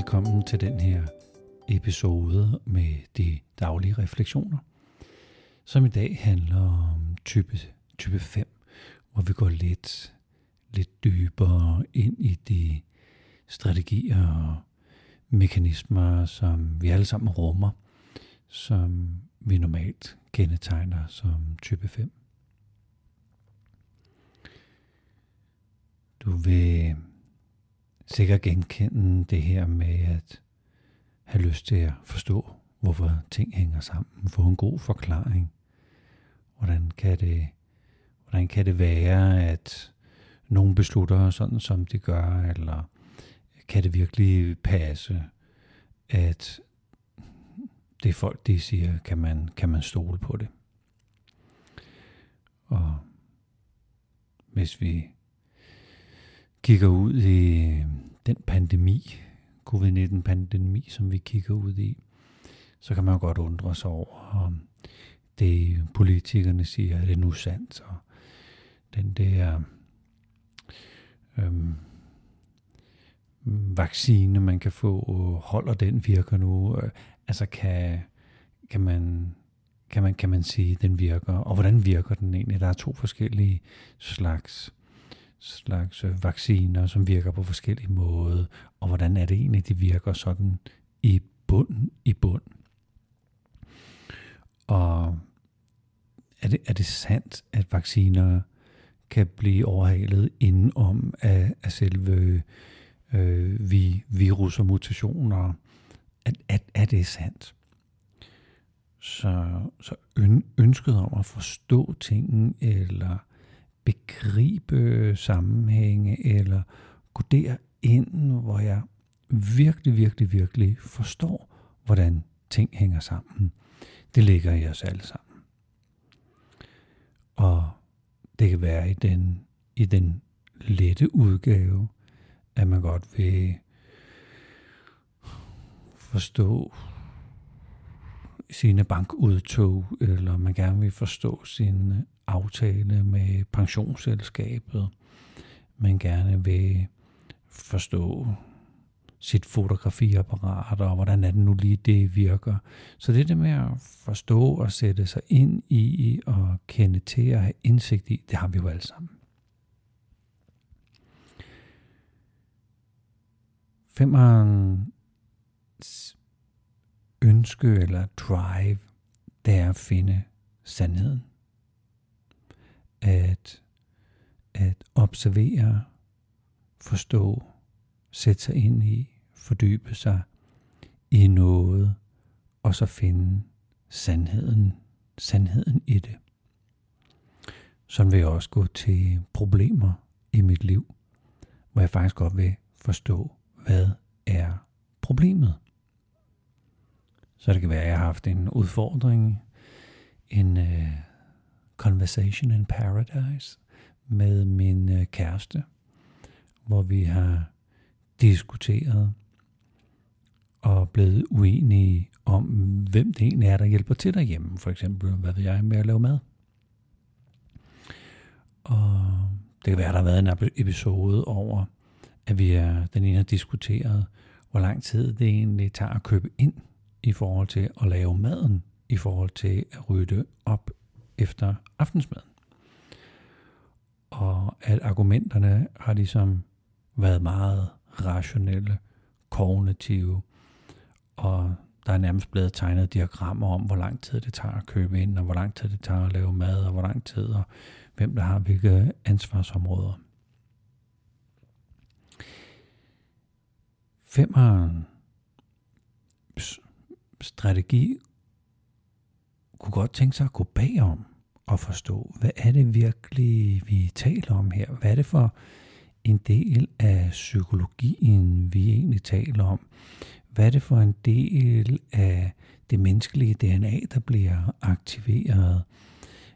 Velkommen til den her episode med de daglige refleksioner, som i dag handler om type, type 5, hvor vi går lidt, lidt dybere ind i de strategier og mekanismer, som vi alle sammen rummer, som vi normalt kendetegner som type 5. Du vil sikkert genkende det her med at have lyst til at forstå, hvorfor ting hænger sammen, få en god forklaring. Hvordan kan det, hvordan kan det være, at nogen beslutter sådan, som de gør, eller kan det virkelig passe, at det folk, de siger, kan man, kan man stole på det. Og hvis vi kigger ud i øh, den pandemi, covid-19-pandemi, som vi kigger ud i, så kan man godt undre sig over, om det politikerne siger, er det nu sandt, og den der øhm, vaccine, man kan få, holder den virker nu, øh, altså kan, kan man kan man, kan man sige, den virker, og hvordan virker den egentlig? Der er to forskellige slags slags øh, vacciner, som virker på forskellige måder, og hvordan er det egentlig, de virker sådan i bund i bund. Og er det, er det sandt, at vacciner kan blive overhalet indenom af, af selve øh, vi, virus og mutationer? Er, er, er det sandt? Så, så ønsket om at forstå tingene, eller begribe sammenhænge, eller gå ind, hvor jeg virkelig, virkelig, virkelig forstår, hvordan ting hænger sammen. Det ligger i os alle sammen. Og det kan være i den, i den lette udgave, at man godt vil forstå sine bankudtog, eller man gerne vil forstå sin aftale med pensionsselskabet, man gerne vil forstå sit fotografiapparat, og hvordan er det nu lige, det virker. Så det der med at forstå og sætte sig ind i og kende til og have indsigt i, det har vi jo alle sammen. Femeren ønske eller drive, det er at finde sandheden. At, at observere, forstå, sætte sig ind i, fordybe sig i noget, og så finde sandheden, sandheden i det. Sådan vil jeg også gå til problemer i mit liv, hvor jeg faktisk godt vil forstå, hvad er problemet. Så det kan være, at jeg har haft en udfordring, en øh, conversation in paradise med min øh, kæreste, hvor vi har diskuteret og blevet uenige om, hvem det egentlig er, der hjælper til derhjemme. For eksempel, hvad ved jeg, med at lave mad. Og det kan være, der har været en episode over, at vi er, den ene har diskuteret, hvor lang tid det egentlig tager at købe ind i forhold til at lave maden, i forhold til at rydde op efter aftensmaden. Og at argumenterne har ligesom været meget rationelle, kognitive, og der er nærmest blevet tegnet diagrammer om, hvor lang tid det tager at købe ind, og hvor lang tid det tager at lave mad, og hvor lang tid, og hvem der har hvilke ansvarsområder. Femmeren strategi kunne godt tænke sig at gå bagom at forstå, hvad er det virkelig, vi taler om her? Hvad er det for en del af psykologien, vi egentlig taler om? Hvad er det for en del af det menneskelige DNA, der bliver aktiveret?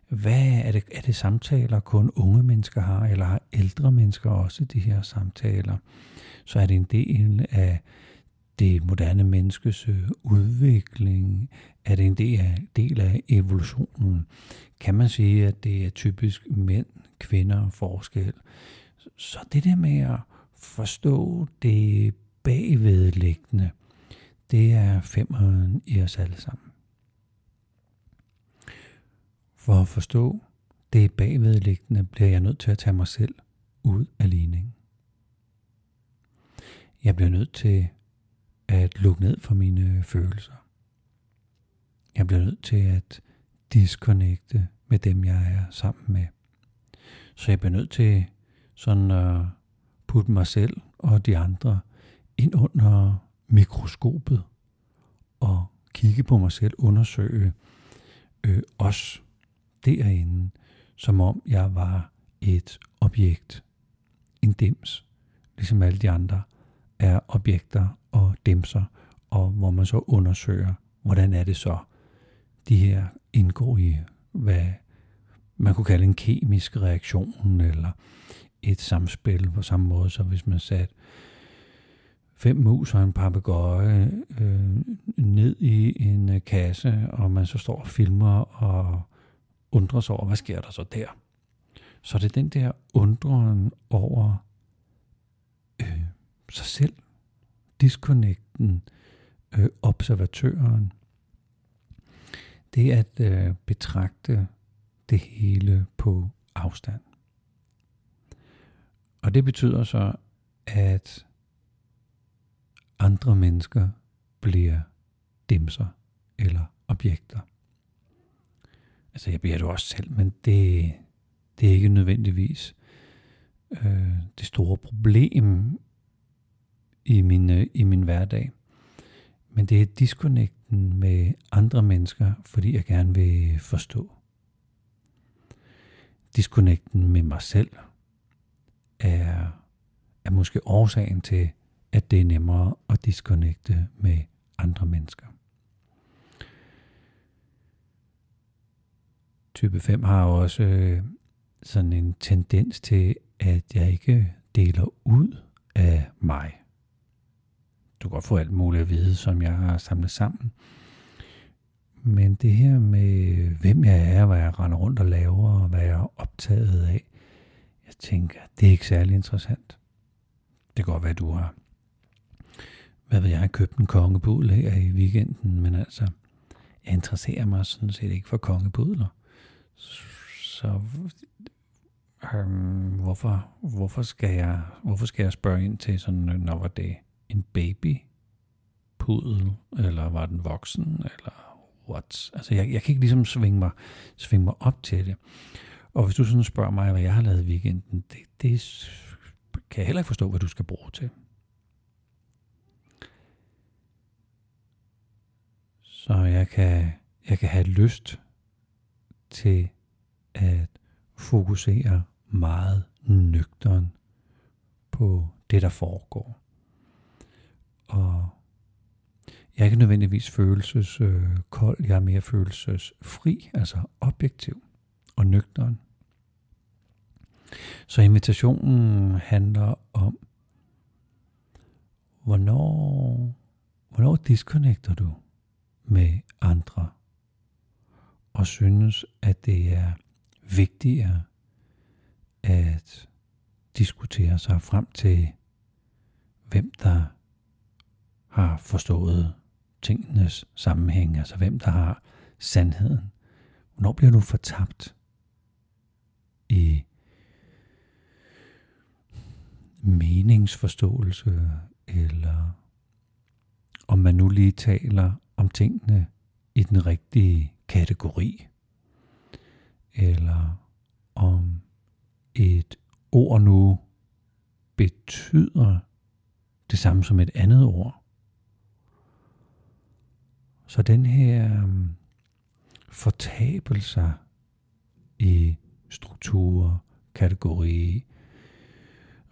Hvad er det, er det samtaler, kun unge mennesker har, eller har ældre mennesker også de her samtaler? Så er det en del af det moderne menneskes øh, udvikling? Er det en del af, del af evolutionen? Kan man sige, at det er typisk mænd, kvinder forskel? Så det der med at forstå det bagvedliggende, det er femmeren i os alle sammen. For at forstå det bagvedliggende, bliver jeg nødt til at tage mig selv ud af ligningen. Jeg bliver nødt til lukke ned for mine øh, følelser. Jeg bliver nødt til at disconnecte med dem, jeg er sammen med. Så jeg bliver nødt til sådan at putte mig selv og de andre ind under mikroskopet og kigge på mig selv, undersøge øh, os derinde, som om jeg var et objekt, en dims, ligesom alle de andre er objekter og dæmser, og hvor man så undersøger, hvordan er det så, de her indgår i, hvad man kunne kalde en kemisk reaktion, eller et samspil på samme måde, som hvis man satte fem mus og en papegøje øh, ned i en øh, kasse, og man så står og filmer og undrer sig over, hvad sker der så der? Så det er den der undren over sig selv, disconnecten, øh, observatøren, det at øh, betragte det hele på afstand. Og det betyder så, at andre mennesker bliver dimser eller objekter. Altså jeg bliver det også selv, men det, det er ikke nødvendigvis øh, det store problem i min, øh, i min hverdag. Men det er disconnecten med andre mennesker, fordi jeg gerne vil forstå. Disconnecten med mig selv er, er måske årsagen til, at det er nemmere at disconnecte med andre mennesker. Type 5 har også øh, sådan en tendens til, at jeg ikke deler ud af mig. Du kan godt få alt muligt at vide, som jeg har samlet sammen. Men det her med, hvem jeg er, hvad jeg render rundt og laver, og hvad jeg er optaget af, jeg tænker, det er ikke særlig interessant. Det kan godt være, du har, hvad ved jeg, købt en kongebudel her i weekenden, men altså, jeg interesserer mig sådan set ikke for kongebudler. Så øhm, hvorfor, hvorfor, skal jeg, hvorfor skal jeg spørge ind til sådan, når var det en baby pudel, eller var den voksen, eller what? Altså, jeg, jeg kan ikke ligesom svinge mig, svinge mig op til det. Og hvis du sådan spørger mig, hvad jeg har lavet i weekenden, det, det kan jeg heller ikke forstå, hvad du skal bruge til. Så jeg kan, jeg kan have lyst til at fokusere meget nøgteren på det, der foregår. Og jeg er ikke nødvendigvis følelseskold, jeg er mere følelsesfri, altså objektiv og nøgteren. Så invitationen handler om, hvornår, hvornår disconnecter du med andre og synes, at det er vigtigere at diskutere sig frem til, hvem der har forstået tingenes sammenhæng, altså hvem der har sandheden. Hvornår bliver du fortabt i meningsforståelse, eller om man nu lige taler om tingene i den rigtige kategori, eller om et ord nu betyder det samme som et andet ord. Så den her øhm, um, fortabelse i strukturer, kategori,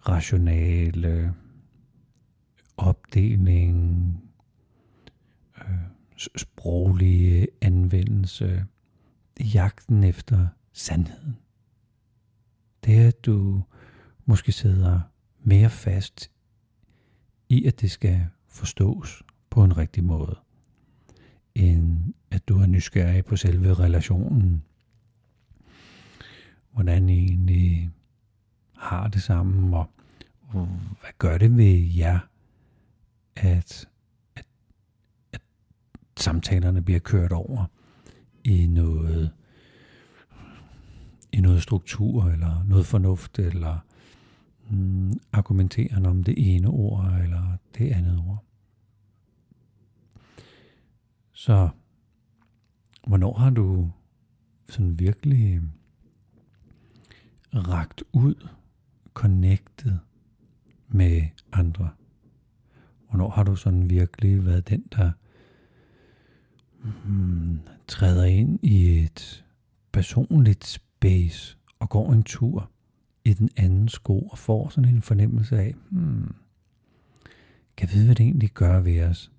rationale, opdeling, øh, sproglige anvendelse, jagten efter sandheden. Det er, at du måske sidder mere fast i, at det skal forstås på en rigtig måde, end at du er nysgerrig på selve relationen. Hvordan I egentlig har det sammen, og hvad gør det ved jer, at, at, at samtalerne bliver kørt over i noget i noget struktur, eller noget fornuft, eller mm, argumenterende om det ene ord, eller det andet ord. Så hvornår har du sådan virkelig øh, ragt ud, connected med andre? Hvornår har du sådan virkelig været den, der hmm, træder ind i et personligt space og går en tur i den anden sko og får sådan en fornemmelse af, hmm, kan vide, hvad det egentlig gør ved os,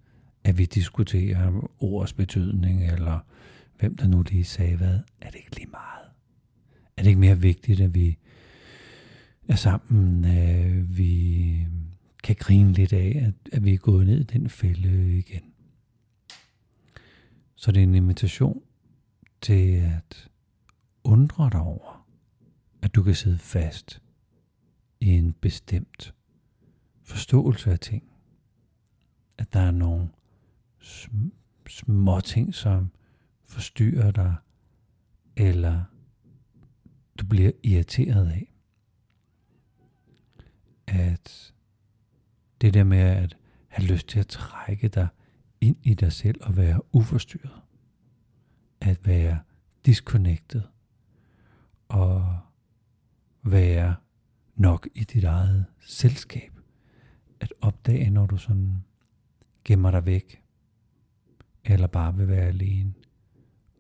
at vi diskuterer ords betydning, eller hvem der nu lige sagde hvad, er det ikke lige meget? Er det ikke mere vigtigt, at vi er sammen, at vi kan grine lidt af, at, at vi er gået ned i den fælde igen? Så det er en invitation til at undre dig over, at du kan sidde fast i en bestemt forståelse af ting. At der er nogle små ting, som forstyrrer dig, eller du bliver irriteret af. At det der med at have lyst til at trække dig ind i dig selv og være uforstyrret. At være disconnected og være nok i dit eget selskab. At opdage, når du sådan gemmer dig væk, eller bare vil være alene,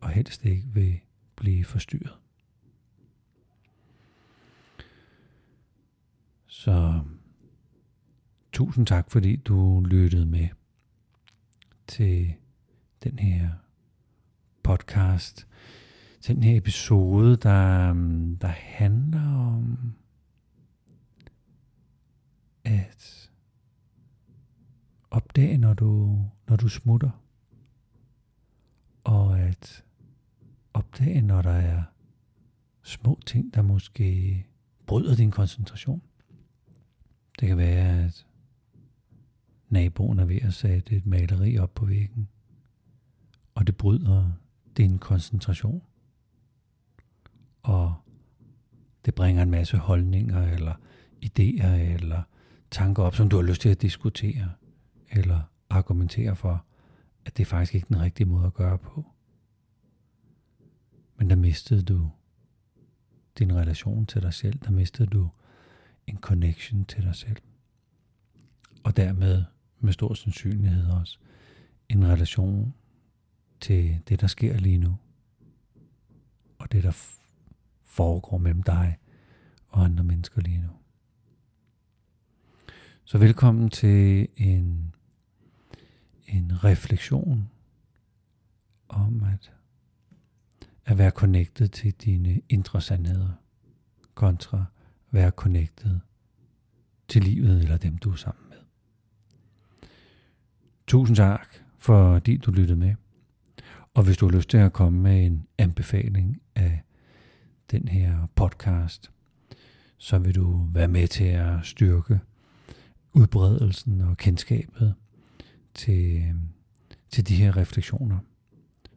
og helst ikke vil blive forstyrret. Så tusind tak, fordi du lyttede med til den her podcast, til den her episode, der, der handler om at opdage, når du, når du smutter, og at opdage, når der er små ting, der måske bryder din koncentration. Det kan være, at naboen er ved at sætte et maleri op på væggen, og det bryder din koncentration. Og det bringer en masse holdninger, eller idéer, eller tanker op, som du har lyst til at diskutere, eller argumentere for, at det er faktisk ikke den rigtige måde at gøre på. Men der mistede du din relation til dig selv, der mistede du en connection til dig selv. Og dermed med stor sandsynlighed også en relation til det, der sker lige nu. Og det, der foregår mellem dig og andre mennesker lige nu. Så velkommen til en, en refleksion om at, at være connected til dine indre sandheder kontra være connected til livet eller dem, du er sammen med. Tusind tak, fordi du lyttede med. Og hvis du har lyst til at komme med en anbefaling af den her podcast, så vil du være med til at styrke udbredelsen og kendskabet til, øh, til de her refleksioner.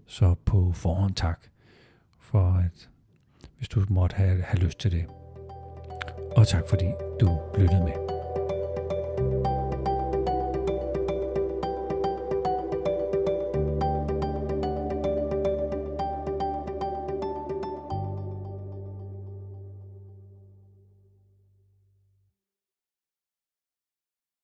Så på forhånd tak for, at hvis du måtte have, have lyst til det. Og tak fordi du lyttede med.